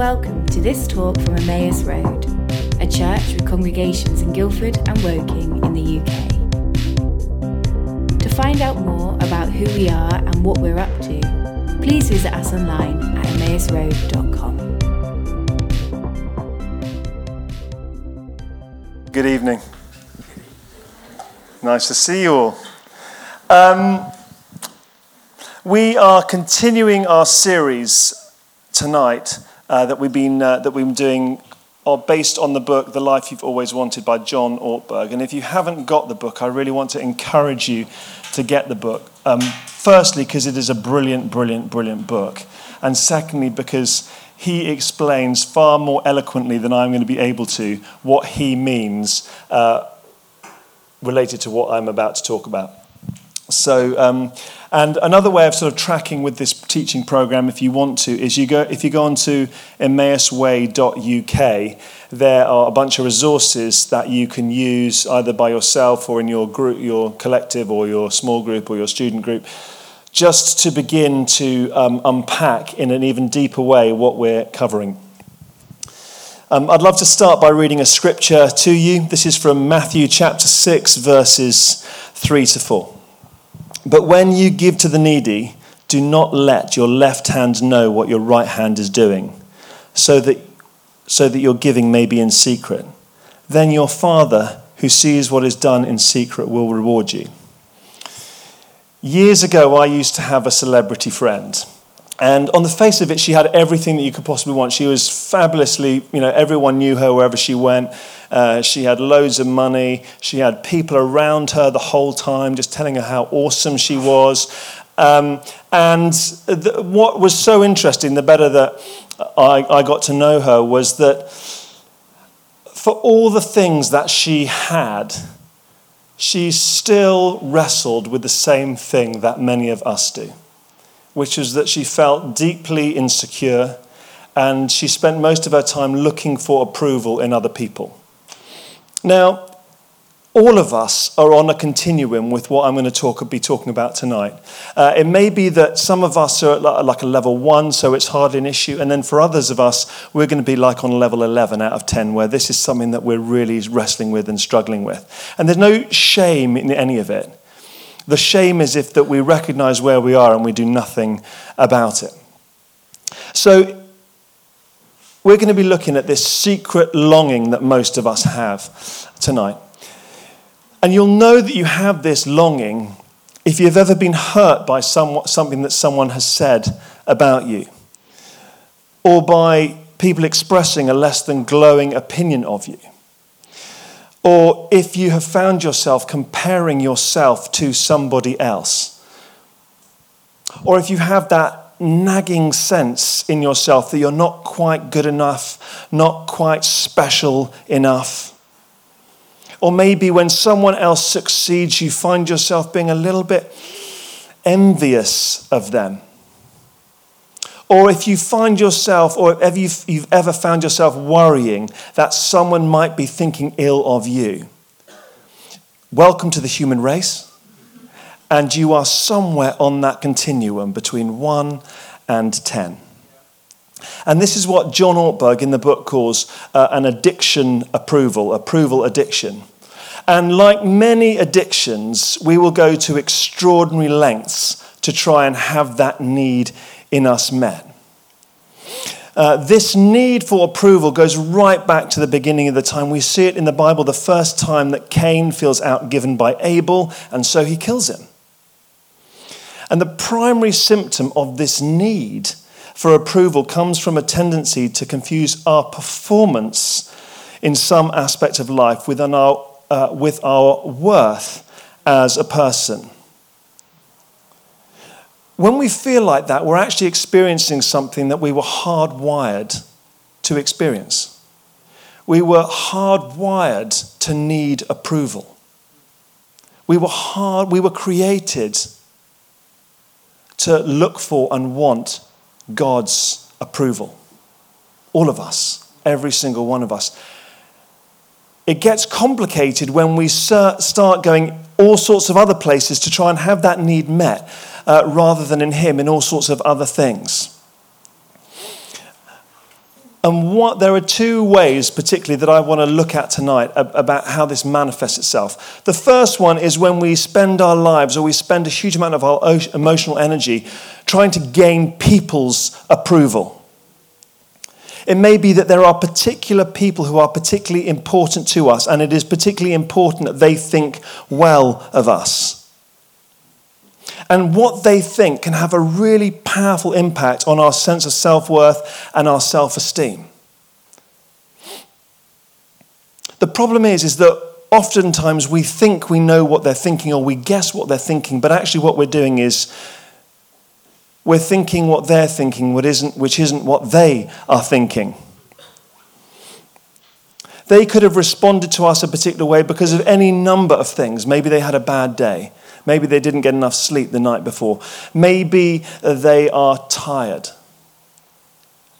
Welcome to this talk from Emmaus Road, a church with congregations in Guildford and Woking in the UK. To find out more about who we are and what we're up to, please visit us online at emmausroad.com. Good evening. Nice to see you all. Um, we are continuing our series tonight uh, that we've been uh, that we've been doing are based on the book The Life You've Always Wanted by John Ortberg. And if you haven't got the book, I really want to encourage you to get the book. Um, firstly, because it is a brilliant, brilliant, brilliant book. And secondly, because he explains far more eloquently than I'm going to be able to what he means uh, related to what I'm about to talk about. So, um, and another way of sort of tracking with this teaching program, if you want to, is you go if you go onto emmausway.uk, there are a bunch of resources that you can use either by yourself or in your group, your collective, or your small group or your student group, just to begin to um, unpack in an even deeper way what we're covering. Um, I'd love to start by reading a scripture to you. This is from Matthew chapter 6, verses 3 to 4. But when you give to the needy, do not let your left hand know what your right hand is doing, so that, so that your giving may be in secret. Then your Father, who sees what is done in secret, will reward you. Years ago, I used to have a celebrity friend. And on the face of it, she had everything that you could possibly want. She was fabulously, you know, everyone knew her wherever she went. Uh, she had loads of money. She had people around her the whole time just telling her how awesome she was. Um, and the, what was so interesting, the better that I, I got to know her, was that for all the things that she had, she still wrestled with the same thing that many of us do which is that she felt deeply insecure and she spent most of her time looking for approval in other people. Now, all of us are on a continuum with what I'm going to talk, be talking about tonight. Uh, it may be that some of us are at like a level one, so it's hardly an issue. And then for others of us, we're going to be like on level 11 out of 10, where this is something that we're really wrestling with and struggling with. And there's no shame in any of it. The shame is if that we recognize where we are and we do nothing about it. So we're going to be looking at this secret longing that most of us have tonight. And you'll know that you have this longing if you've ever been hurt by some, something that someone has said about you, or by people expressing a less than glowing opinion of you. Or if you have found yourself comparing yourself to somebody else. Or if you have that nagging sense in yourself that you're not quite good enough, not quite special enough. Or maybe when someone else succeeds, you find yourself being a little bit envious of them. Or if you find yourself, or if you've, ever found yourself worrying that someone might be thinking ill of you, welcome to the human race. And you are somewhere on that continuum between 1 and 10. And this is what John Ortberg in the book calls uh, an addiction approval, approval addiction. And like many addictions, we will go to extraordinary lengths to try and have that need in us met. Uh, this need for approval goes right back to the beginning of the time. We see it in the Bible the first time that Cain feels outgiven by Abel, and so he kills him. And the primary symptom of this need for approval comes from a tendency to confuse our performance in some aspect of life with our, uh, with our worth as a person when we feel like that, we're actually experiencing something that we were hardwired to experience. We were hardwired to need approval. We were hard, we were created to look for and want God's approval. All of us, every single one of us. It gets complicated when we start going all sorts of other places to try and have that need met uh, rather than in Him in all sorts of other things. And what there are two ways, particularly, that I want to look at tonight about how this manifests itself. The first one is when we spend our lives or we spend a huge amount of our emotional energy trying to gain people's approval. It may be that there are particular people who are particularly important to us, and it is particularly important that they think well of us. And what they think can have a really powerful impact on our sense of self worth and our self esteem. The problem is, is that oftentimes we think we know what they're thinking or we guess what they're thinking, but actually what we're doing is we're thinking what they're thinking, what isn't, which isn't what they are thinking. They could have responded to us a particular way because of any number of things. Maybe they had a bad day. Maybe they didn't get enough sleep the night before. Maybe they are tired.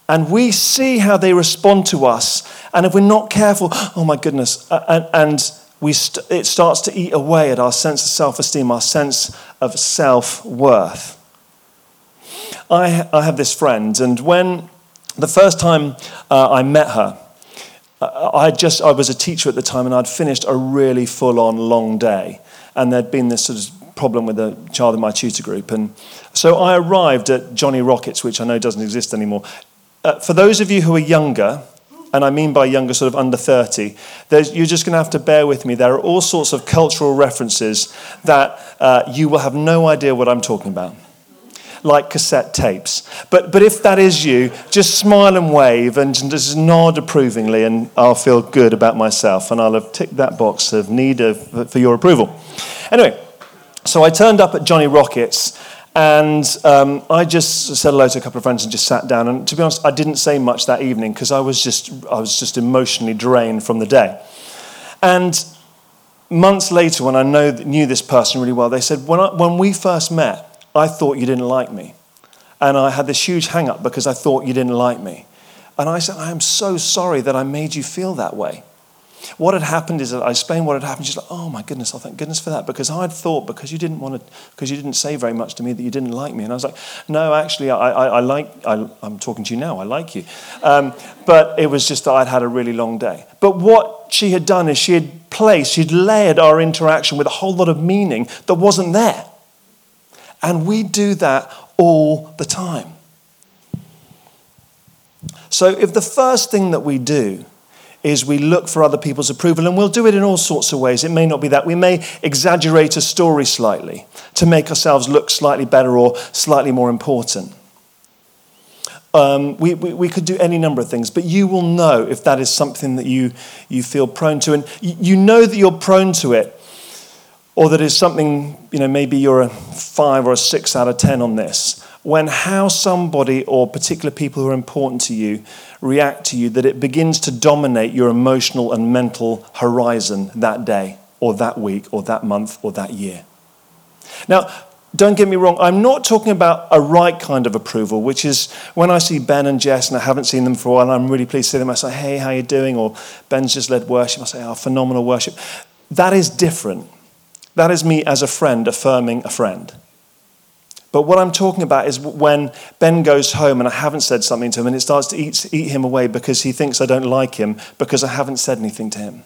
And we see how they respond to us. And if we're not careful, oh my goodness, and, and we st- it starts to eat away at our sense of self esteem, our sense of self worth. I, I have this friend, and when the first time uh, I met her, I just I was a teacher at the time, and I'd finished a really full-on long day and there'd been this sort of problem with a child in my tutor group. And so I arrived at Johnny Rockets, which I know doesn't exist anymore. Uh, for those of you who are younger, and I mean by younger, sort of under 30, you're just going to have to bear with me. There are all sorts of cultural references that uh, you will have no idea what I'm talking about, like cassette tapes. But, but if that is you, just smile and wave and just nod approvingly, and I'll feel good about myself, and I'll have ticked that box of need of, for your approval. Anyway, so I turned up at Johnny Rockets and um, I just said hello to a couple of friends and just sat down. And to be honest, I didn't say much that evening because I was just I was just emotionally drained from the day. And months later, when I know, knew this person really well, they said, when, I, when we first met, I thought you didn't like me. And I had this huge hang up because I thought you didn't like me. And I said, I am so sorry that I made you feel that way. What had happened is that I explained what had happened. She's like, "Oh my goodness! Oh, thank goodness for that." Because I'd thought because you didn't want to, because you didn't say very much to me that you didn't like me, and I was like, "No, actually, I, I, I like. I, am talking to you now. I like you." Um, but it was just that I'd had a really long day. But what she had done is she had placed, she'd layered our interaction with a whole lot of meaning that wasn't there, and we do that all the time. So if the first thing that we do is we look for other people's approval, and we'll do it in all sorts of ways. It may not be that. We may exaggerate a story slightly to make ourselves look slightly better or slightly more important. Um, we, we, we, could do any number of things, but you will know if that is something that you, you feel prone to. And you know that you're prone to it, or that is something, you know, maybe you're a five or a six out of ten on this, when how somebody or particular people who are important to you react to you, that it begins to dominate your emotional and mental horizon that day, or that week, or that month, or that year. Now, don't get me wrong, I'm not talking about a right kind of approval, which is when I see Ben and Jess and I haven't seen them for a while I'm really pleased to see them, I say, hey, how you doing? Or Ben's just led worship, I say, oh, phenomenal worship. That is different. That is me as a friend affirming a friend. But what I'm talking about is when Ben goes home and I haven't said something to him and it starts to eat, eat him away because he thinks I don't like him because I haven't said anything to him.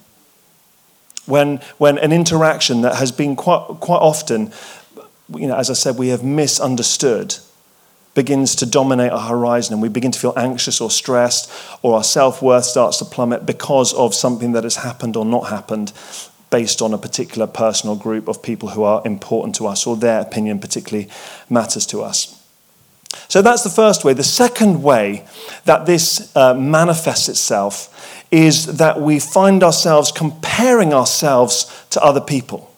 When, when an interaction that has been quite, quite often, you know, as I said, we have misunderstood, begins to dominate our horizon and we begin to feel anxious or stressed or our self worth starts to plummet because of something that has happened or not happened based on a particular personal group of people who are important to us or their opinion particularly matters to us. So that's the first way. The second way that this uh, manifests itself is that we find ourselves comparing ourselves to other people.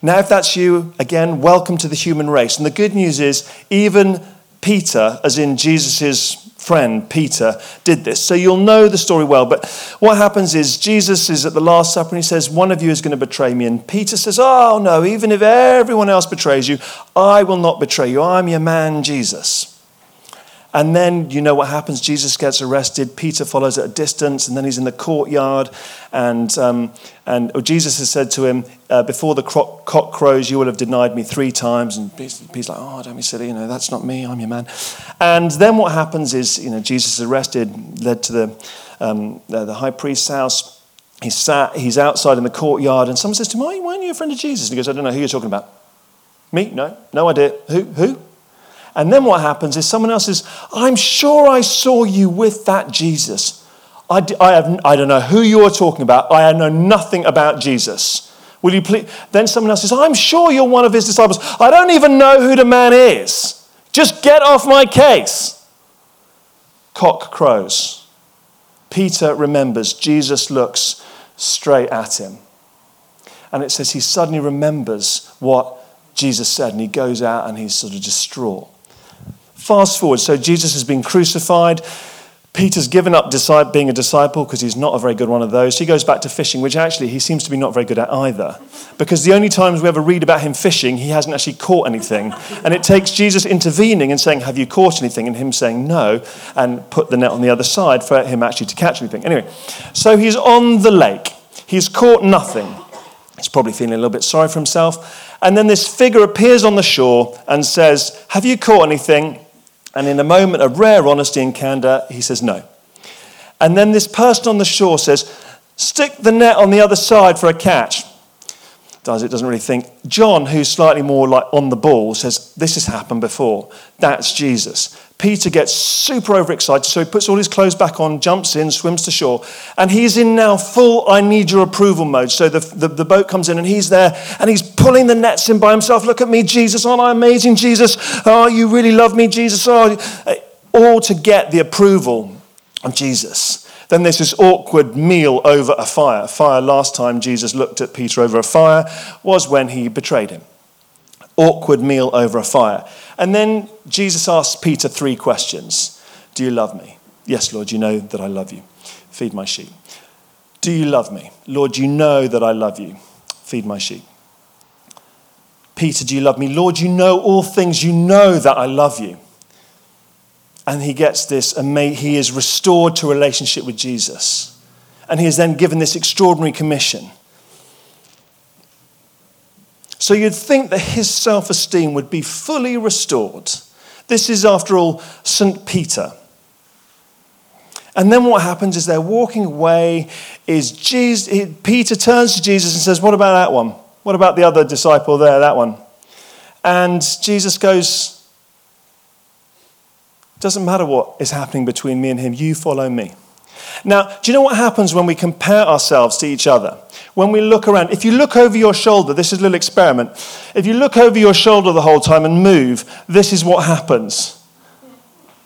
Now, if that's you, again, welcome to the human race. And the good news is, even Peter, as in Jesus' friend Peter did this. So you'll know the story well. But what happens is Jesus is at the Last Supper and he says, One of you is going to betray me. And Peter says, Oh, no, even if everyone else betrays you, I will not betray you. I'm your man, Jesus. And then you know what happens. Jesus gets arrested. Peter follows at a distance, and then he's in the courtyard. And, um, and Jesus has said to him, uh, Before the cock crows, you will have denied me three times. And Peter's like, Oh, don't be silly. You know, that's not me. I'm your man. And then what happens is, you know, Jesus is arrested, led to the, um, the, the high priest's house. He's sat, he's outside in the courtyard, and someone says to him, Why aren't you a friend of Jesus? And he goes, I don't know who you're talking about. Me? No, no idea. Who? Who? And then what happens is someone else says, I'm sure I saw you with that Jesus. I, I, have, I don't know who you're talking about. I know nothing about Jesus. Will you please? Then someone else says, I'm sure you're one of his disciples. I don't even know who the man is. Just get off my case. Cock crows. Peter remembers. Jesus looks straight at him. And it says he suddenly remembers what Jesus said, and he goes out and he's sort of distraught. Fast forward, so Jesus has been crucified. Peter's given up being a disciple because he's not a very good one of those. He goes back to fishing, which actually he seems to be not very good at either. Because the only times we ever read about him fishing, he hasn't actually caught anything. And it takes Jesus intervening and saying, Have you caught anything? And him saying no, and put the net on the other side for him actually to catch anything. Anyway, so he's on the lake. He's caught nothing. He's probably feeling a little bit sorry for himself. And then this figure appears on the shore and says, Have you caught anything? And in a moment of rare honesty and candor, he says no. And then this person on the shore says, Stick the net on the other side for a catch. Does it? Doesn't really think. John, who's slightly more like on the ball, says, This has happened before. That's Jesus. Peter gets super overexcited, so he puts all his clothes back on, jumps in, swims to shore, and he's in now full I need your approval mode. So the, the, the, boat comes in and he's there and he's pulling the nets in by himself. Look at me, Jesus. Aren't I amazing, Jesus? Oh, you really love me, Jesus. Oh, eh, all to get the approval of Jesus. Then there's this awkward meal over a fire. Fire, last time Jesus looked at Peter over a fire was when he betrayed him. Awkward meal over a fire. And then Jesus asks Peter three questions Do you love me? Yes, Lord, you know that I love you. Feed my sheep. Do you love me? Lord, you know that I love you. Feed my sheep. Peter, do you love me? Lord, you know all things. You know that I love you. And he gets this, and he is restored to relationship with Jesus. And he is then given this extraordinary commission so you'd think that his self esteem would be fully restored. This is, after all, St. Peter. And then what happens is they're walking away. Is Jesus, Peter turns to Jesus and says, What about that one? What about the other disciple there, that one? And Jesus goes, Doesn't matter what is happening between me and him, you follow me. Now, do you know what happens when we compare ourselves to each other? When we look around, if you look over your shoulder, this is a little experiment. If you look over your shoulder the whole time and move, this is what happens.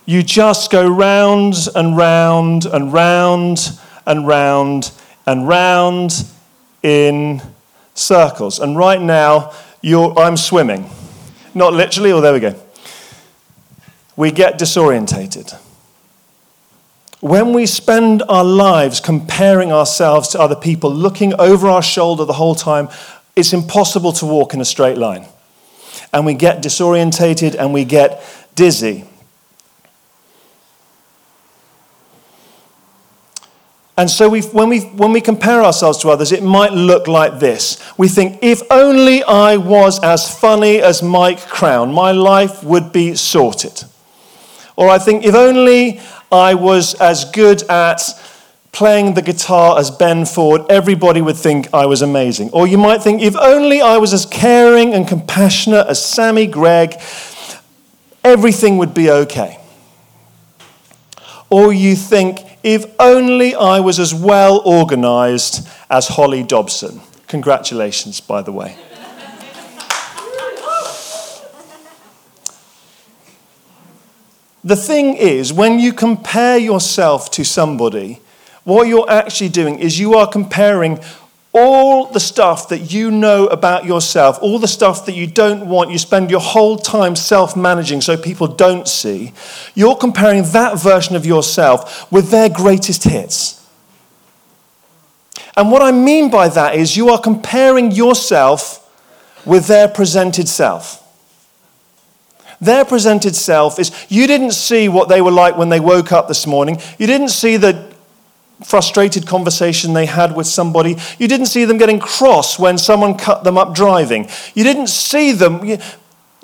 You just go round and round and round and round and round in circles. And right now, I'm swimming. Not literally, oh, there we go. We get disorientated. When we spend our lives comparing ourselves to other people, looking over our shoulder the whole time, it's impossible to walk in a straight line. And we get disorientated and we get dizzy. And so when, we, when we compare ourselves to others, it might look like this. We think, if only I was as funny as Mike Crown, my life would be sorted. Or I think, if only I was as good at playing the guitar as Ben Ford, everybody would think I was amazing. Or you might think, if only I was as caring and compassionate as Sammy Gregg, everything would be okay. Or you think, if only I was as well organized as Holly Dobson. Congratulations, by the way. The thing is, when you compare yourself to somebody, what you're actually doing is you are comparing all the stuff that you know about yourself, all the stuff that you don't want, you spend your whole time self managing so people don't see. You're comparing that version of yourself with their greatest hits. And what I mean by that is you are comparing yourself with their presented self. Their presented self is you didn't see what they were like when they woke up this morning. You didn't see the frustrated conversation they had with somebody. You didn't see them getting cross when someone cut them up driving. You didn't see them.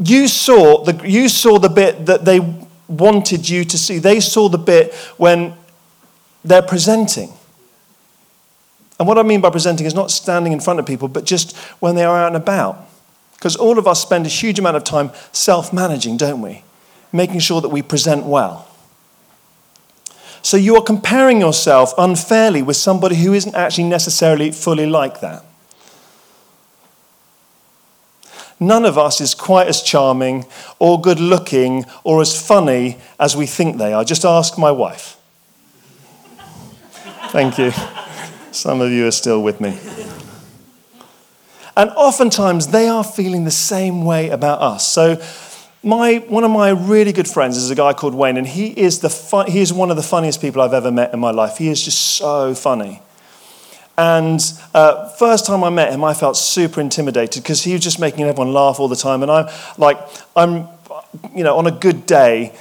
You saw the, you saw the bit that they wanted you to see. They saw the bit when they're presenting. And what I mean by presenting is not standing in front of people, but just when they are out and about. Because all of us spend a huge amount of time self managing, don't we? Making sure that we present well. So you are comparing yourself unfairly with somebody who isn't actually necessarily fully like that. None of us is quite as charming or good looking or as funny as we think they are. Just ask my wife. Thank you. Some of you are still with me. And oftentimes they are feeling the same way about us. So, my, one of my really good friends is a guy called Wayne, and he is, the fun, he is one of the funniest people I've ever met in my life. He is just so funny. And uh, first time I met him, I felt super intimidated because he was just making everyone laugh all the time. And I'm like, I'm, you know, on a good day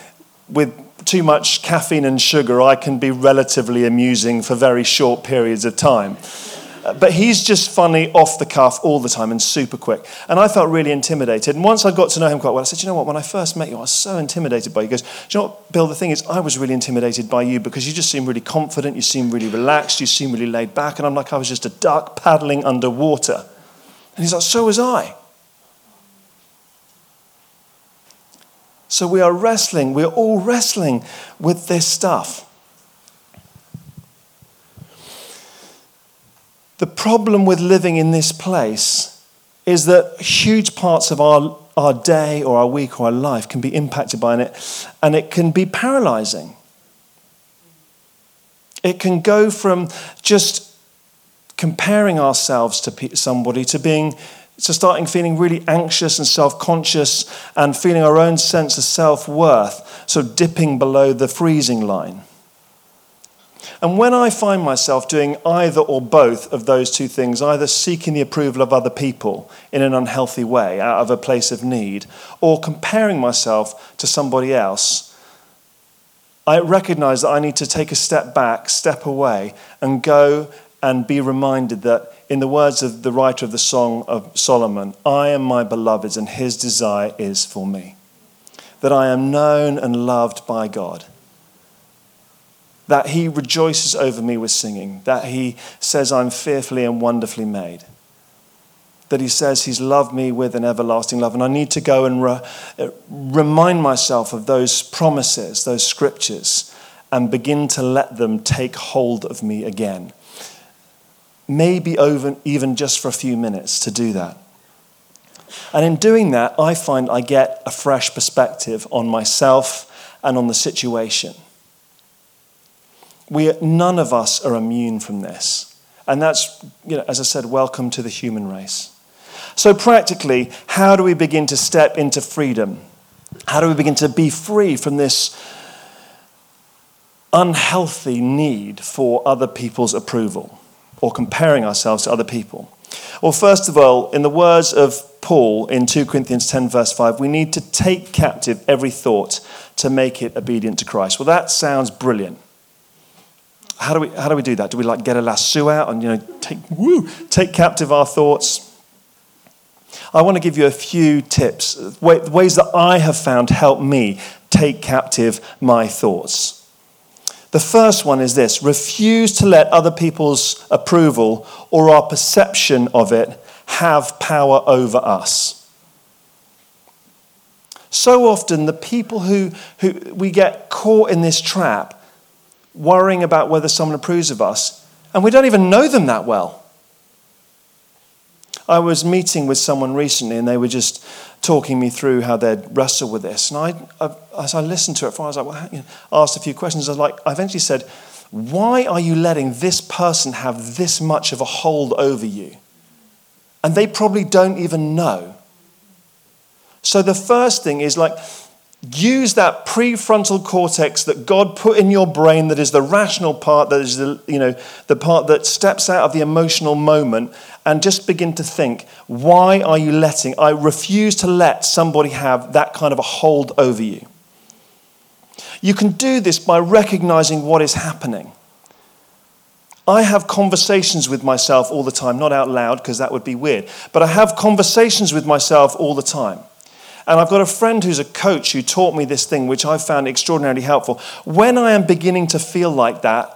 with too much caffeine and sugar, I can be relatively amusing for very short periods of time. But he's just funny off the cuff all the time and super quick. And I felt really intimidated. And once I got to know him quite well, I said, you know what, when I first met you, I was so intimidated by you. He goes, you know what, Bill, the thing is, I was really intimidated by you because you just seem really confident, you seem really relaxed, you seem really laid back. And I'm like, I was just a duck paddling underwater. And he's like, so was I. So we are wrestling, we're all wrestling with this stuff. The problem with living in this place is that huge parts of our, our day or our week or our life can be impacted by it, and it can be paralyzing. It can go from just comparing ourselves to somebody to being to starting feeling really anxious and self-conscious and feeling our own sense of self-worth sort of dipping below the freezing line and when I find myself doing either or both of those two things, either seeking the approval of other people in an unhealthy way out of a place of need, or comparing myself to somebody else, I recognize that I need to take a step back, step away, and go and be reminded that, in the words of the writer of the Song of Solomon, I am my beloved's, and his desire is for me. That I am known and loved by God that he rejoices over me with singing, that he says I'm fearfully and wonderfully made, that he says he's loved me with an everlasting love. And I need to go and re- uh, remind myself of those promises, those scriptures, and begin to let them take hold of me again. Maybe over, even just for a few minutes to do that. And in doing that, I find I get a fresh perspective on myself and on the situation. We, none of us are immune from this. And that's, you know, as I said, welcome to the human race. So, practically, how do we begin to step into freedom? How do we begin to be free from this unhealthy need for other people's approval or comparing ourselves to other people? Well, first of all, in the words of Paul in 2 Corinthians 10, verse 5, we need to take captive every thought to make it obedient to Christ. Well, that sounds brilliant how do we, how do, we do that? Do we like get a lasso out and you know, take, woo, take captive our thoughts? I want to give you a few tips, ways that I have found help me take captive my thoughts. The first one is this refuse to let other people's approval or our perception of it have power over us. So often, the people who, who we get caught in this trap worrying about whether someone approves of us, and we don't even know them that well. I was meeting with someone recently, and they were just talking me through how they'd wrestle with this. And I, I as I listened to it, I was like, well, asked a few questions. I was like, I eventually said, "Why are you letting this person have this much of a hold over you?" And they probably don't even know. So the first thing is like, use that prefrontal cortex that God put in your brain that is the rational part that is the you know the part that steps out of the emotional moment and just begin to think why are you letting I refuse to let somebody have that kind of a hold over you. You can do this by recognizing what is happening. I have conversations with myself all the time not out loud because that would be weird but I have conversations with myself all the time and I've got a friend who's a coach who taught me this thing, which I found extraordinarily helpful. When I am beginning to feel like that,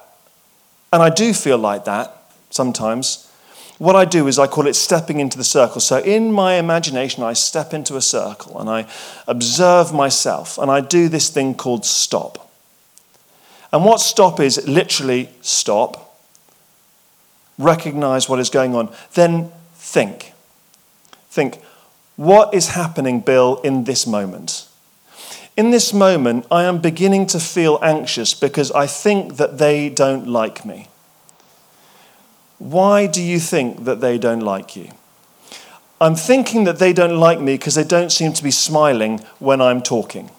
and I do feel like that sometimes, what I do is I call it stepping into the circle. So in my imagination, I step into a circle and I observe myself, and I do this thing called stop. And what stop is literally stop, recognize what is going on, then think. Think, what is happening, Bill, in this moment? In this moment, I am beginning to feel anxious because I think that they don't like me. Why do you think that they don't like you? I'm thinking that they don't like me because they don't seem to be smiling when I'm talking.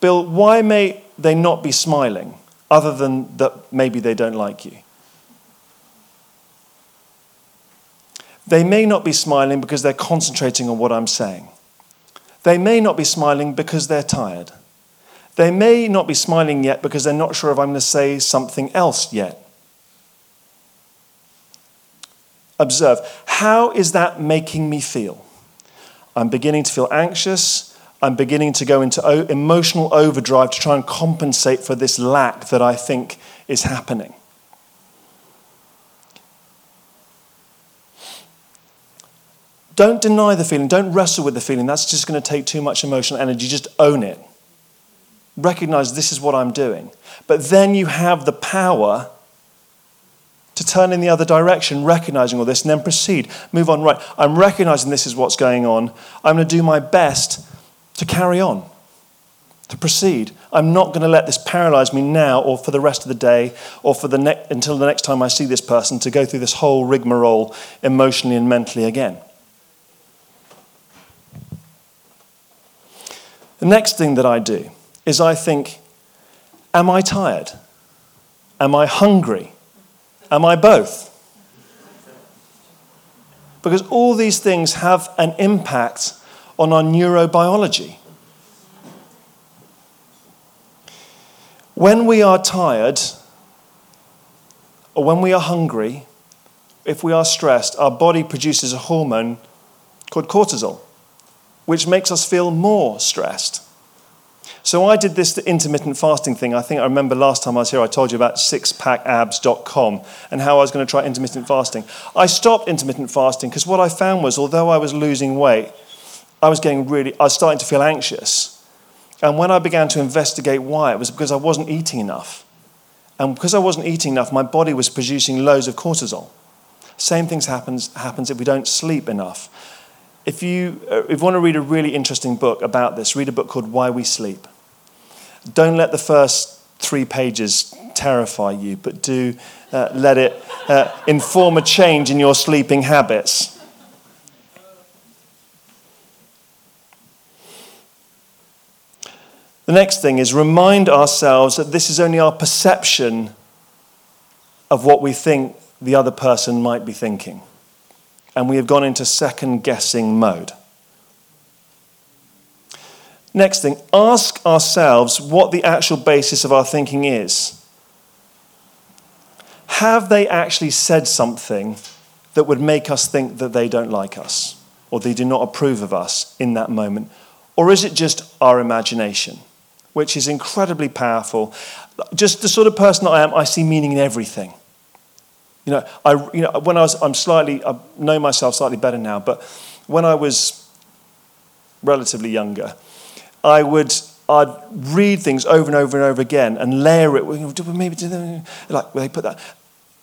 Bill, why may they not be smiling other than that maybe they don't like you? They may not be smiling because they're concentrating on what I'm saying. They may not be smiling because they're tired. They may not be smiling yet because they're not sure if I'm going to say something else yet. Observe how is that making me feel? I'm beginning to feel anxious. I'm beginning to go into emotional overdrive to try and compensate for this lack that I think is happening. Don't deny the feeling. Don't wrestle with the feeling. That's just going to take too much emotional energy. Just own it. Recognize this is what I'm doing. But then you have the power to turn in the other direction, recognizing all this, and then proceed. Move on. Right. I'm recognizing this is what's going on. I'm going to do my best to carry on, to proceed. I'm not going to let this paralyze me now or for the rest of the day or for the ne- until the next time I see this person to go through this whole rigmarole emotionally and mentally again. The next thing that I do is I think, Am I tired? Am I hungry? Am I both? Because all these things have an impact on our neurobiology. When we are tired, or when we are hungry, if we are stressed, our body produces a hormone called cortisol which makes us feel more stressed. So I did this intermittent fasting thing. I think I remember last time I was here, I told you about sixpackabs.com and how I was going to try intermittent fasting. I stopped intermittent fasting because what I found was, although I was losing weight, I was getting really, I was starting to feel anxious. And when I began to investigate why, it was because I wasn't eating enough. And because I wasn't eating enough, my body was producing loads of cortisol. Same things happens, happens if we don't sleep enough if you, uh, if you want to read a really interesting book about this, read a book called Why We Sleep. Don't let the first three pages terrify you, but do uh, let it uh, inform a change in your sleeping habits. The next thing is remind ourselves that this is only our perception of what we think the other person might be thinking and we have gone into second guessing mode. Next thing, ask ourselves what the actual basis of our thinking is. Have they actually said something that would make us think that they don't like us or they do not approve of us in that moment? Or is it just our imagination, which is incredibly powerful? Just the sort of person I am, I see meaning in everything. You know, I, you know, when I was, I'm slightly, I know myself slightly better now, but when I was relatively younger, I would, I'd read things over and over and over again and layer it. Maybe like they put that,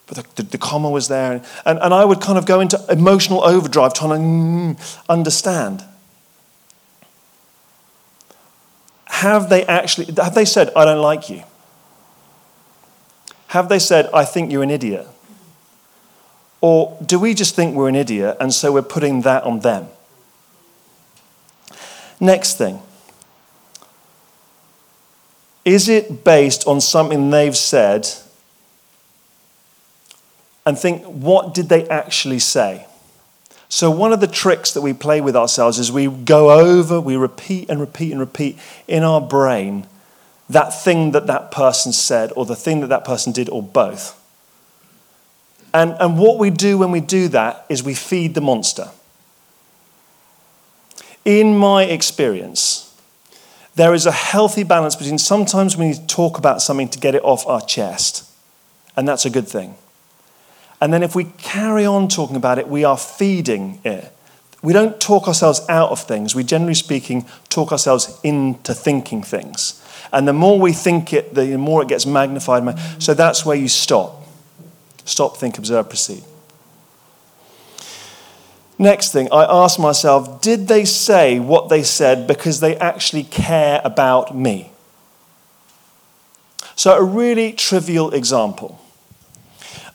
but the, the, the comma was there, and, and I would kind of go into emotional overdrive trying to mm, understand. Have they actually? Have they said, "I don't like you"? Have they said, "I think you're an idiot"? Or do we just think we're an idiot and so we're putting that on them? Next thing. Is it based on something they've said? And think, what did they actually say? So, one of the tricks that we play with ourselves is we go over, we repeat and repeat and repeat in our brain that thing that that person said, or the thing that that person did, or both. And, and what we do when we do that is we feed the monster. In my experience, there is a healthy balance between sometimes we need to talk about something to get it off our chest, and that's a good thing. And then if we carry on talking about it, we are feeding it. We don't talk ourselves out of things. We, generally speaking, talk ourselves into thinking things. And the more we think it, the more it gets magnified. So that's where you stop. Stop, think, observe, proceed. Next thing, I ask myself did they say what they said because they actually care about me? So, a really trivial example.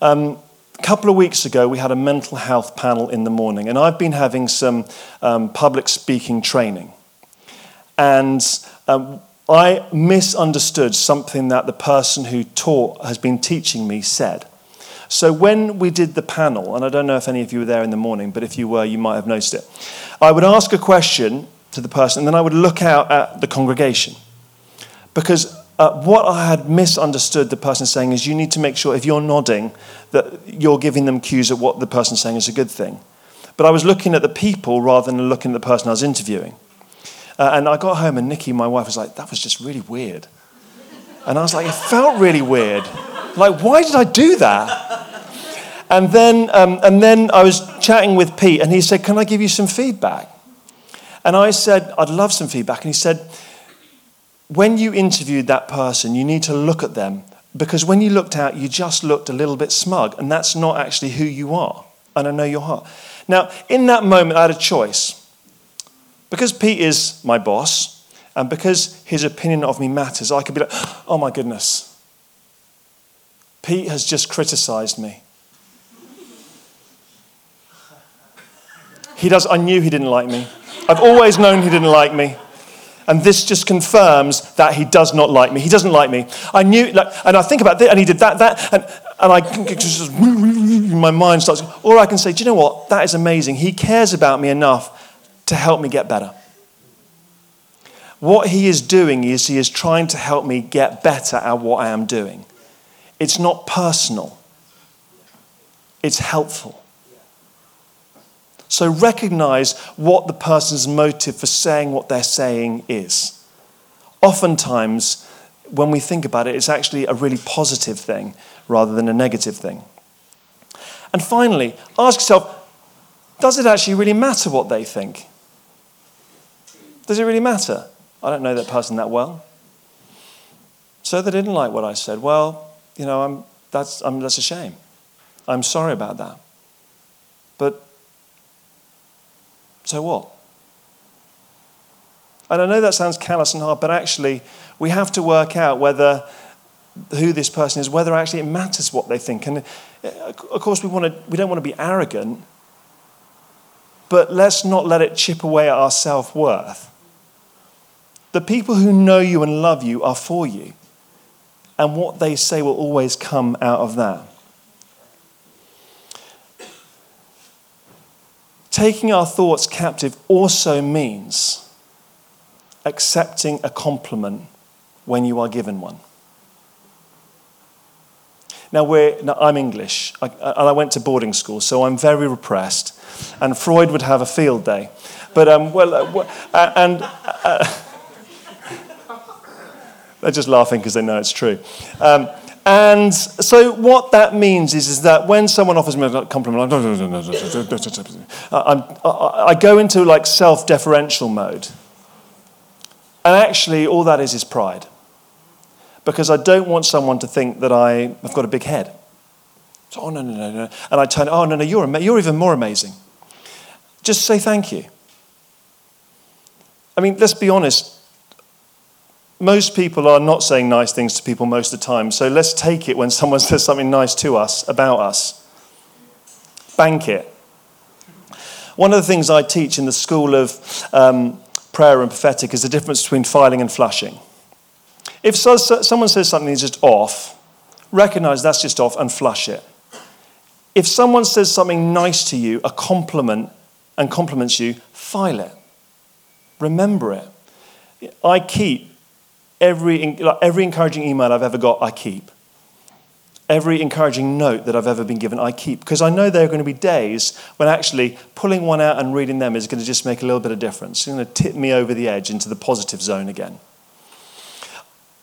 Um, a couple of weeks ago, we had a mental health panel in the morning, and I've been having some um, public speaking training. And um, I misunderstood something that the person who taught has been teaching me said. So when we did the panel, and I don't know if any of you were there in the morning, but if you were, you might have noticed it. I would ask a question to the person, and then I would look out at the congregation. Because uh, what I had misunderstood the person saying is you need to make sure if you're nodding that you're giving them cues of what the person's saying is a good thing. But I was looking at the people rather than looking at the person I was interviewing. Uh, and I got home and Nikki, my wife, was like, that was just really weird. And I was like, it felt really weird. Like, why did I do that? And then, um, and then I was chatting with Pete and he said, can I give you some feedback? And I said, I'd love some feedback. And he said, when you interviewed that person, you need to look at them because when you looked out, you just looked a little bit smug, and that's not actually who you are. And I know your heart. Now, in that moment, I had a choice. Because Pete is my boss, and because his opinion of me matters, I could be like, oh my goodness, Pete has just criticized me. He does, I knew he didn't like me. I've always known he didn't like me. And this just confirms that he does not like me. He doesn't like me. I knew, like, and I think about this, and he did that, that, and, and I just, my mind starts, or I can say, do you know what? That is amazing. He cares about me enough to help me get better. What he is doing is he is trying to help me get better at what I am doing. It's not personal, it's helpful. So recognize what the person's motive for saying what they're saying is. Oftentimes, when we think about it, it's actually a really positive thing rather than a negative thing. And finally, ask yourself does it actually really matter what they think? Does it really matter? I don't know that person that well. So they didn't like what I said. Well, you know, I'm, that's, I'm, that's a shame. I'm sorry about that. But so what? And I know that sounds callous and hard, but actually, we have to work out whether who this person is, whether actually it matters what they think. And uh, of course, we, want to, we don't want to be arrogant, but let's not let it chip away at our self worth. The people who know you and love you are for you, and what they say will always come out of that. Taking our thoughts captive also means accepting a compliment when you are given one. Now, now I'm English, I, and I went to boarding school, so I'm very repressed. And Freud would have a field day. But, um, well, uh, uh and uh, they're just laughing because they know it's true. Um, and so what that means is, is that when someone offers me a compliment, I'm I go into like self-deferential mode. And actually, all that is is pride. Because I don't want someone to think that I, have got a big head. So, oh, no, no, no, no. And I turn, oh, no, no, you're, you're even more amazing. Just say thank you. I mean, let's be honest most people are not saying nice things to people most of the time. So let's take it when someone says something nice to us, about us. Bank it. One of the things I teach in the School of um, prayer and prophetic is the difference between filing and flushing. If so, so, someone says something is just off, recognize that's just off and flush it. If someone says something nice to you, a compliment, and compliments you, file it. Remember it. I keep every, every encouraging email I've ever got, I keep. Every encouraging note that I've ever been given, I keep. Because I know there are going to be days when actually pulling one out and reading them is going to just make a little bit of difference. It's going to tip me over the edge into the positive zone again.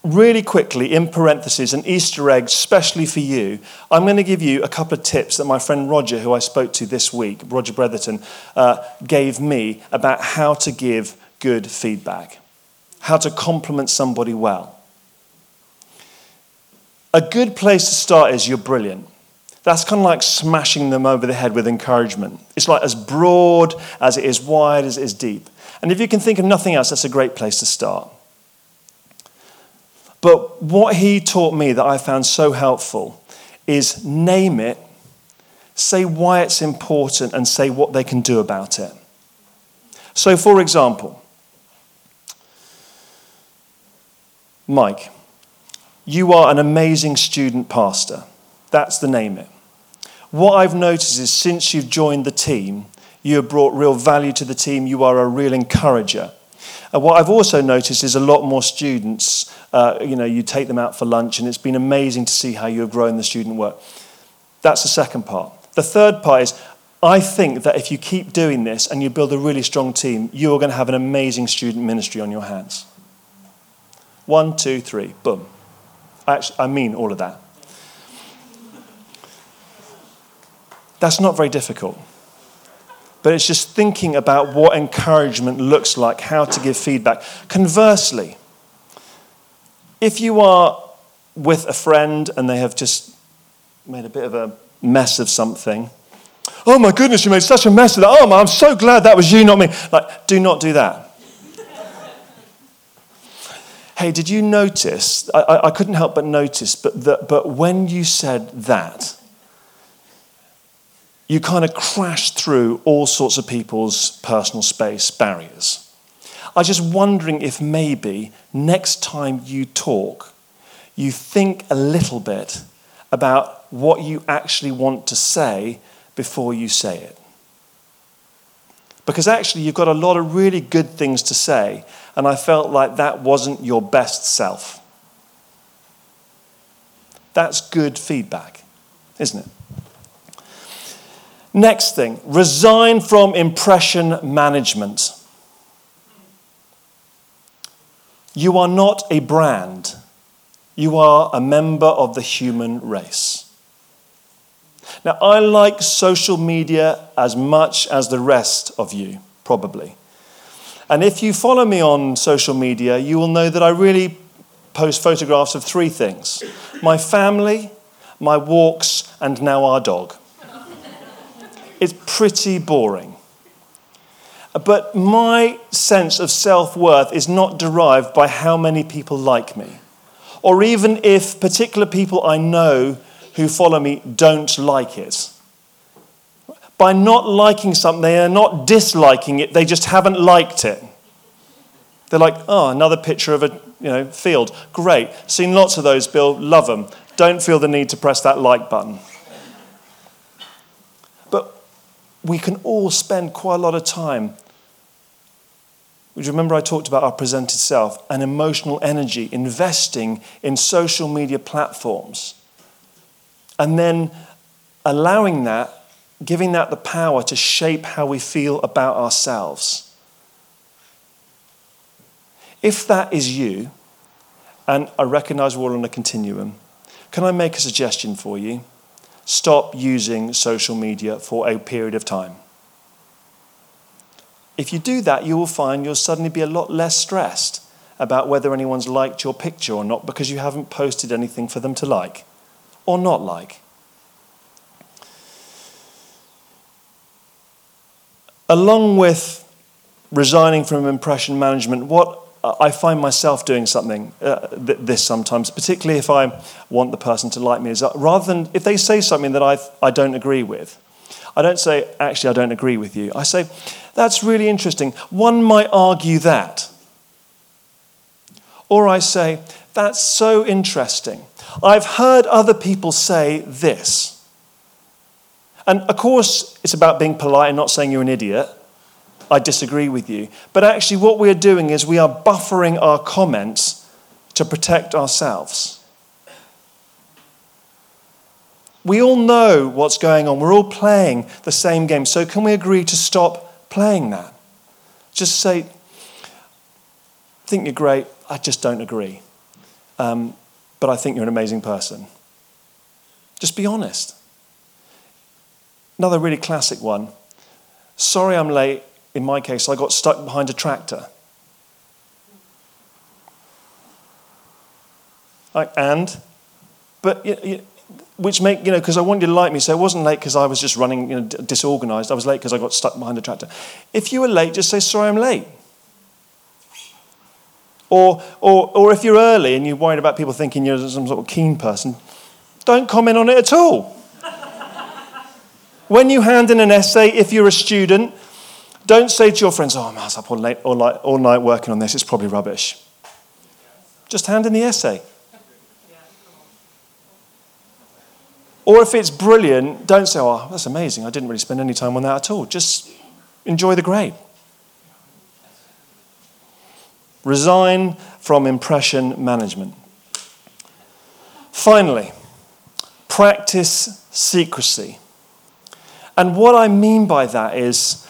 Really quickly, in parentheses, an Easter egg, especially for you, I'm going to give you a couple of tips that my friend Roger, who I spoke to this week, Roger Bretherton, uh, gave me about how to give good feedback, how to compliment somebody well. A good place to start is you're brilliant. That's kind of like smashing them over the head with encouragement. It's like as broad as it is wide as it is deep. And if you can think of nothing else, that's a great place to start. But what he taught me that I found so helpful is name it, say why it's important, and say what they can do about it. So, for example, Mike, you are an amazing student pastor. That's the name it. What I've noticed is since you've joined the team, you have brought real value to the team. You are a real encourager. And what I've also noticed is a lot more students, uh, you know, you take them out for lunch, and it's been amazing to see how you have grown the student work. That's the second part. The third part is I think that if you keep doing this and you build a really strong team, you are going to have an amazing student ministry on your hands. One, two, three, boom. Actually, I mean all of that. That's not very difficult. But it's just thinking about what encouragement looks like, how to give feedback. Conversely, if you are with a friend and they have just made a bit of a mess of something, oh my goodness, you made such a mess of that. Oh, I'm so glad that was you, not me. Like, do not do that. Hey, did you notice? I, I, couldn't help but notice, but, that, but when you said that, you kind of crashed through all sorts of people's personal space barriers. I'm just wondering if maybe next time you talk, you think a little bit about what you actually want to say before you say it. Because actually, you've got a lot of really good things to say, and I felt like that wasn't your best self. That's good feedback, isn't it? Next thing, resign from impression management. You are not a brand, you are a member of the human race. Now, I like social media as much as the rest of you, probably. And if you follow me on social media, you will know that I really post photographs of three things my family, my walks, and now our dog. it's pretty boring. But my sense of self worth is not derived by how many people like me, or even if particular people I know who follow me don't like it. By not liking something, they are not disliking it, they just haven't liked it. They're like, oh, another picture of a you know, field. Great. Seen lots of those, Bill. Love them. Don't feel the need to press that like button. But we can all spend quite a lot of time. Would you remember I talked about our presented self and emotional energy investing in social media platforms and then allowing that, giving that the power to shape how we feel about ourselves. If that is you, and I recognize we're all on a continuum, can I make a suggestion for you? Stop using social media for a period of time. If you do that, you will find you'll suddenly be a lot less stressed about whether anyone's liked your picture or not because you haven't posted anything for them to like or not like. Along with resigning from impression management, what I find myself doing something, uh, this sometimes, particularly if I want the person to like me, is rather than if they say something that I, I don't agree with, I don't say, actually, I don't agree with you. I say, that's really interesting. One might argue that. Or I say, that's so interesting. I've heard other people say this. And of course, it's about being polite and not saying you're an idiot. I disagree with you. But actually, what we're doing is we are buffering our comments to protect ourselves. We all know what's going on. We're all playing the same game. So, can we agree to stop playing that? Just say, think you're great. I just don't agree. Um, but I think you're an amazing person. Just be honest. Another really classic one. Sorry I'm late. In my case, I got stuck behind a tractor. And, but you, you, which make you know because I wanted you to like me, so I wasn't late because I was just running you know, disorganized. I was late because I got stuck behind a tractor. If you were late, just say sorry, I'm late. Or, or, or if you're early and you're worried about people thinking you're some sort of keen person, don't comment on it at all. when you hand in an essay, if you're a student, don't say to your friends, oh, I'm up all, late, all, night, all night working on this, it's probably rubbish. Just hand in the essay. Or if it's brilliant, don't say, oh, that's amazing. I didn't really spend any time on that at all. Just enjoy the grade. Resign from impression management. Finally, practice secrecy. And what I mean by that is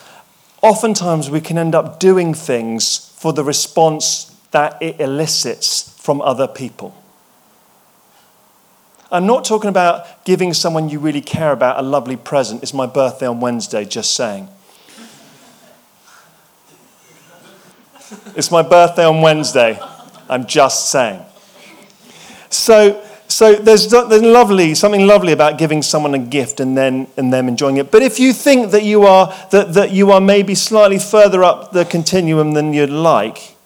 oftentimes we can end up doing things for the response that it elicits from other people. I'm not talking about giving someone you really care about a lovely present. It's my birthday on Wednesday, just saying. It's my birthday on Wednesday. I'm just saying. So, so there's, there's lovely, something lovely about giving someone a gift and then and them enjoying it. But if you think that you are that, that you are maybe slightly further up the continuum than you'd like,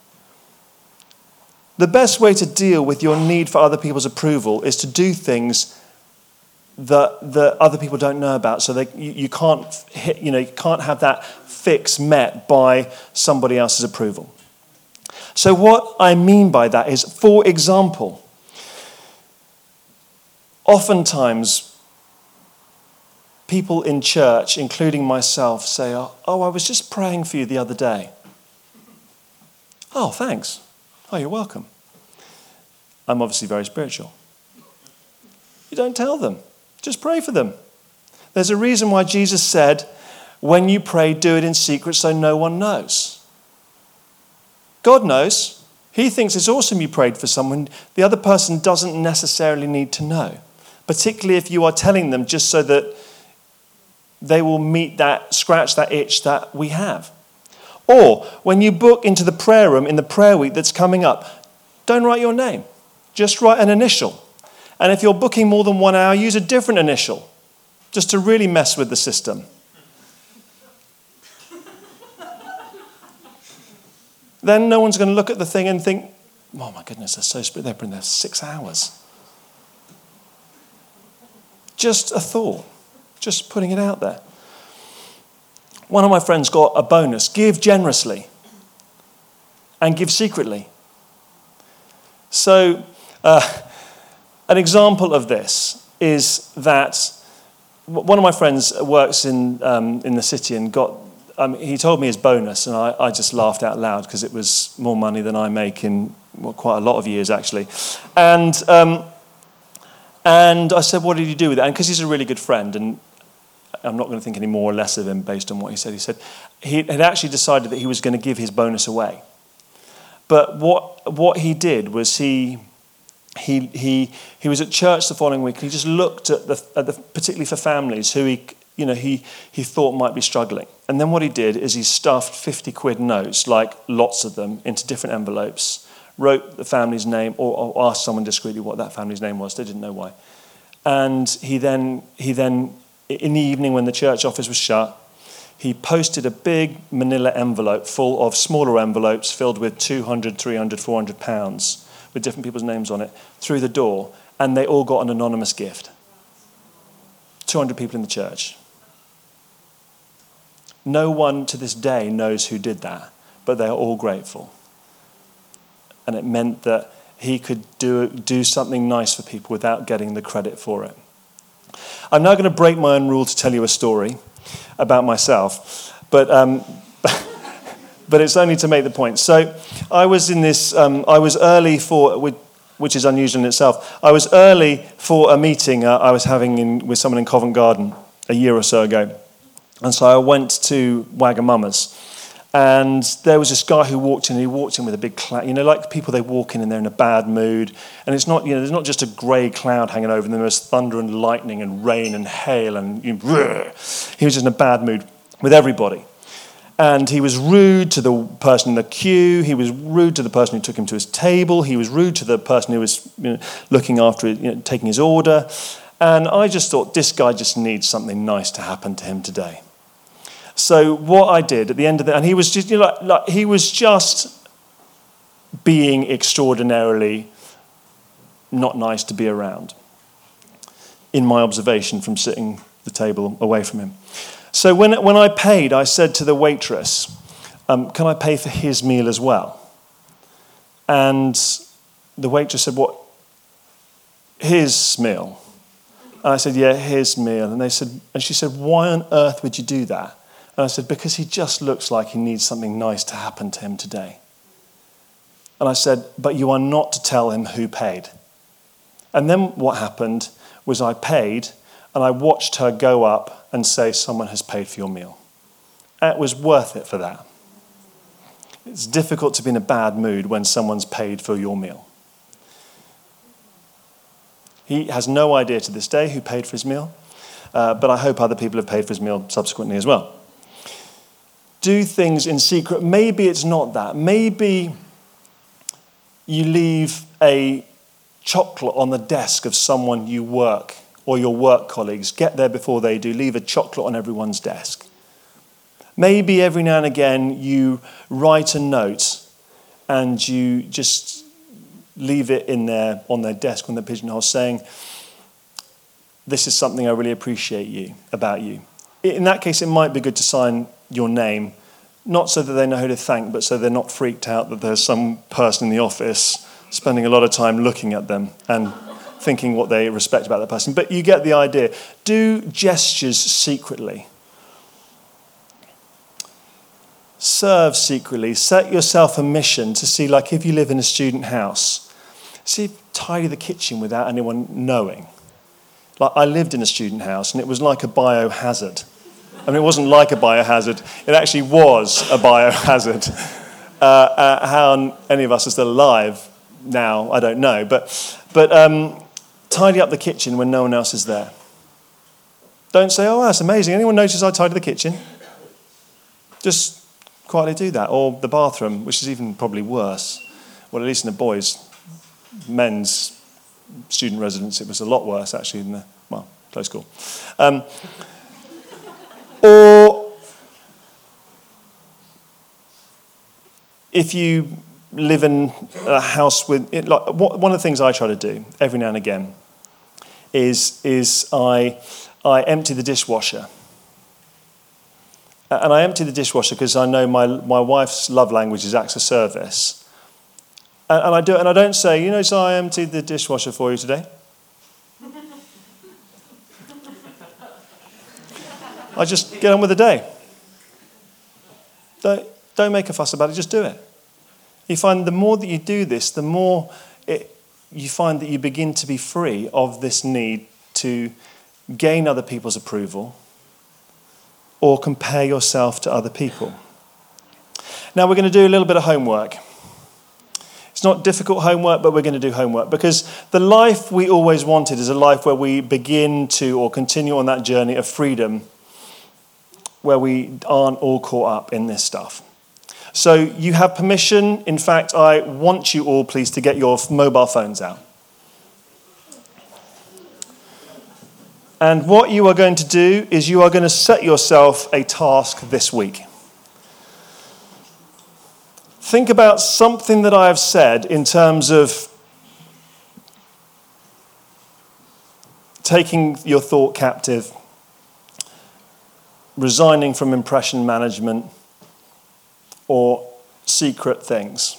the best way to deal with your need for other people's approval is to do things that, that other people don't know about. So they, you, you, can't hit, you know, you can't have that fix met by somebody else's approval. So, what I mean by that is, for example, oftentimes people in church, including myself, say, Oh, I was just praying for you the other day. Oh, thanks. Oh, you're welcome. I'm obviously very spiritual. You don't tell them, just pray for them. There's a reason why Jesus said, When you pray, do it in secret so no one knows. God knows. He thinks it's awesome you prayed for someone. The other person doesn't necessarily need to know, particularly if you are telling them just so that they will meet that, scratch that itch that we have. Or when you book into the prayer room in the prayer week that's coming up, don't write your name, just write an initial. And if you're booking more than one hour, use a different initial, just to really mess with the system. Then no one's going to look at the thing and think, oh my goodness, they're so split. They've been there six hours. Just a thought, just putting it out there. One of my friends got a bonus give generously and give secretly. So, uh, an example of this is that one of my friends works in, um, in the city and got um, he told me his bonus, and I, I just laughed out loud because it was more money than I make in well, quite a lot of years, actually. And, um, and I said, What did you do with it? And because he's a really good friend, and I'm not going to think any more or less of him based on what he said. He said he had actually decided that he was going to give his bonus away. But what, what he did was he, he, he, he was at church the following week and he just looked at the, at the particularly for families who he you know, he, he thought might be struggling. And then what he did is he stuffed 50 quid notes, like lots of them, into different envelopes, wrote the family's name, or, or asked someone discreetly what that family's name was. They didn't know why. And he then, he then, in the evening when the church office was shut, he posted a big manila envelope full of smaller envelopes filled with 200, 300, 400 pounds with different people's names on it through the door, and they all got an anonymous gift. 200 people in the church. No one to this day knows who did that, but they're all grateful. And it meant that he could do, do something nice for people without getting the credit for it. I'm now going to break my own rule to tell you a story about myself, but, um, but it's only to make the point. So I was in this, um, I was early for, which is unusual in itself, I was early for a meeting uh, I was having in, with someone in Covent Garden a year or so ago. And so I went to Wagamama's. And there was this guy who walked in, and he walked in with a big cloud. You know, like people, they walk in and they're in a bad mood. And it's not, you know, there's not just a grey cloud hanging over them, there's thunder and lightning and rain and hail. And you know, he was just in a bad mood with everybody. And he was rude to the person in the queue. He was rude to the person who took him to his table. He was rude to the person who was you know, looking after you know, taking his order. And I just thought, this guy just needs something nice to happen to him today. So what I did at the end of the, and he was just, you know, like, like, he was just being extraordinarily not nice to be around. In my observation from sitting the table away from him. So when, when I paid, I said to the waitress, um, Can I pay for his meal as well? And the waitress said, What? His meal? And I said, Yeah, his meal. And they said, and she said, Why on earth would you do that? And I said, Because he just looks like he needs something nice to happen to him today. And I said, But you are not to tell him who paid. And then what happened was I paid and I watched her go up and say, Someone has paid for your meal. And it was worth it for that. It's difficult to be in a bad mood when someone's paid for your meal. He has no idea to this day who paid for his meal, uh, but I hope other people have paid for his meal subsequently as well do things in secret. Maybe it's not that. Maybe you leave a chocolate on the desk of someone you work or your work colleagues. Get there before they do. Leave a chocolate on everyone's desk. Maybe every now and again you write a note and you just leave it in there on their desk on the pigeonhole saying, This is something I really appreciate you about you. In that case, it might be good to sign your name, not so that they know who to thank, but so they're not freaked out that there's some person in the office spending a lot of time looking at them and thinking what they respect about that person. But you get the idea. Do gestures secretly. Serve secretly. Set yourself a mission to see, like if you live in a student house, see, tidy the kitchen without anyone knowing. Like I lived in a student house and it was like a biohazard. I mean, it wasn't like a biohazard, it actually was a biohazard. Uh, uh, how any of us are still alive now, I don't know. But, but um, tidy up the kitchen when no one else is there. Don't say, oh, that's amazing. Anyone notice I tidy the kitchen? Just quietly do that. Or the bathroom, which is even probably worse. Well, at least in the boys' men's student residence, it was a lot worse actually in the, well, close call. Um, or if you live in a house with, it, like, one of the things I try to do every now and again is, is I, I empty the dishwasher. And I empty the dishwasher because I know my, my wife's love language is acts of service. And, and I do it, and I don't say, you know, so I emptied the dishwasher for you today. I just get on with the day. Don't, don't make a fuss about it, just do it. You find the more that you do this, the more it, you find that you begin to be free of this need to gain other people's approval or compare yourself to other people. Now, we're going to do a little bit of homework. It's not difficult homework, but we're going to do homework because the life we always wanted is a life where we begin to or continue on that journey of freedom where we aren't all caught up in this stuff. So you have permission. In fact, I want you all, please, to get your mobile phones out. And what you are going to do is you are going to set yourself a task this week. Think about something that I have said in terms of taking your thought captive resigning from impression management, or secret things.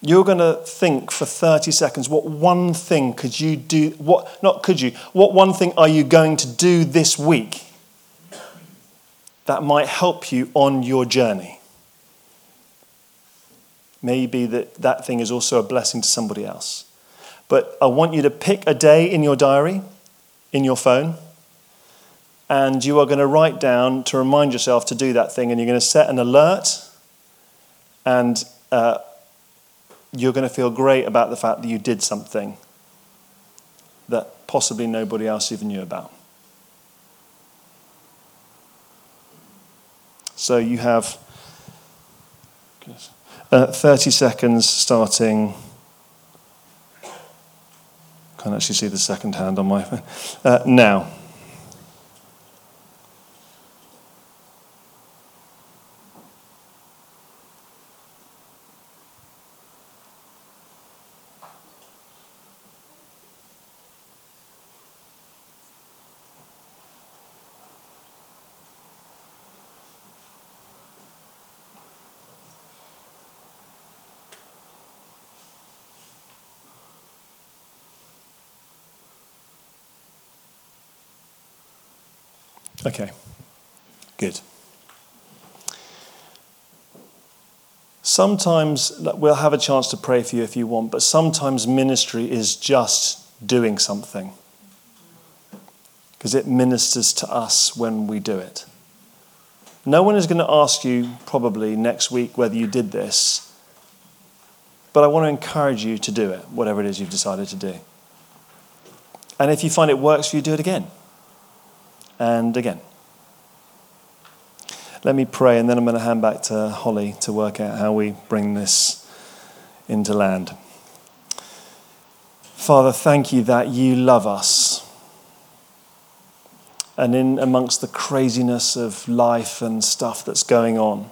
You're going to think for 30 seconds what one thing could you do, what, not could you, what one thing are you going to do this week that might help you on your journey? Maybe that, that thing is also a blessing to somebody else. But I want you to pick a day in your diary, in your phone, and you are going to write down to remind yourself to do that thing, and you're going to set an alert, and uh, you're going to feel great about the fact that you did something that possibly nobody else even knew about. So you have uh, 30 seconds starting. Can't actually see the second hand on my phone. Uh, now. Okay, good. Sometimes we'll have a chance to pray for you if you want, but sometimes ministry is just doing something because it ministers to us when we do it. No one is going to ask you probably next week whether you did this, but I want to encourage you to do it, whatever it is you've decided to do. And if you find it works for you, do it again and again. Let me pray, and then I'm going to hand back to Holly to work out how we bring this into land. Father, thank you that you love us. And in amongst the craziness of life and stuff that's going on,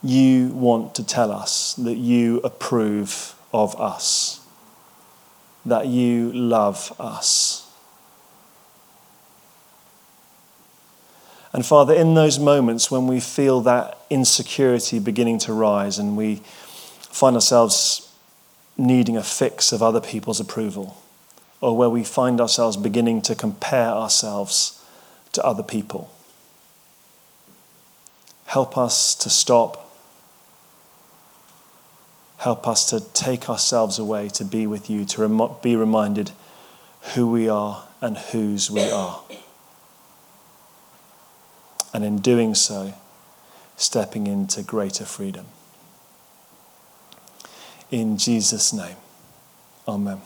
you want to tell us that you approve of us, that you love us. And Father, in those moments when we feel that insecurity beginning to rise and we find ourselves needing a fix of other people's approval, or where we find ourselves beginning to compare ourselves to other people, help us to stop. Help us to take ourselves away to be with you, to be reminded who we are and whose we are and in doing so, stepping into greater freedom. In Jesus' name, Amen.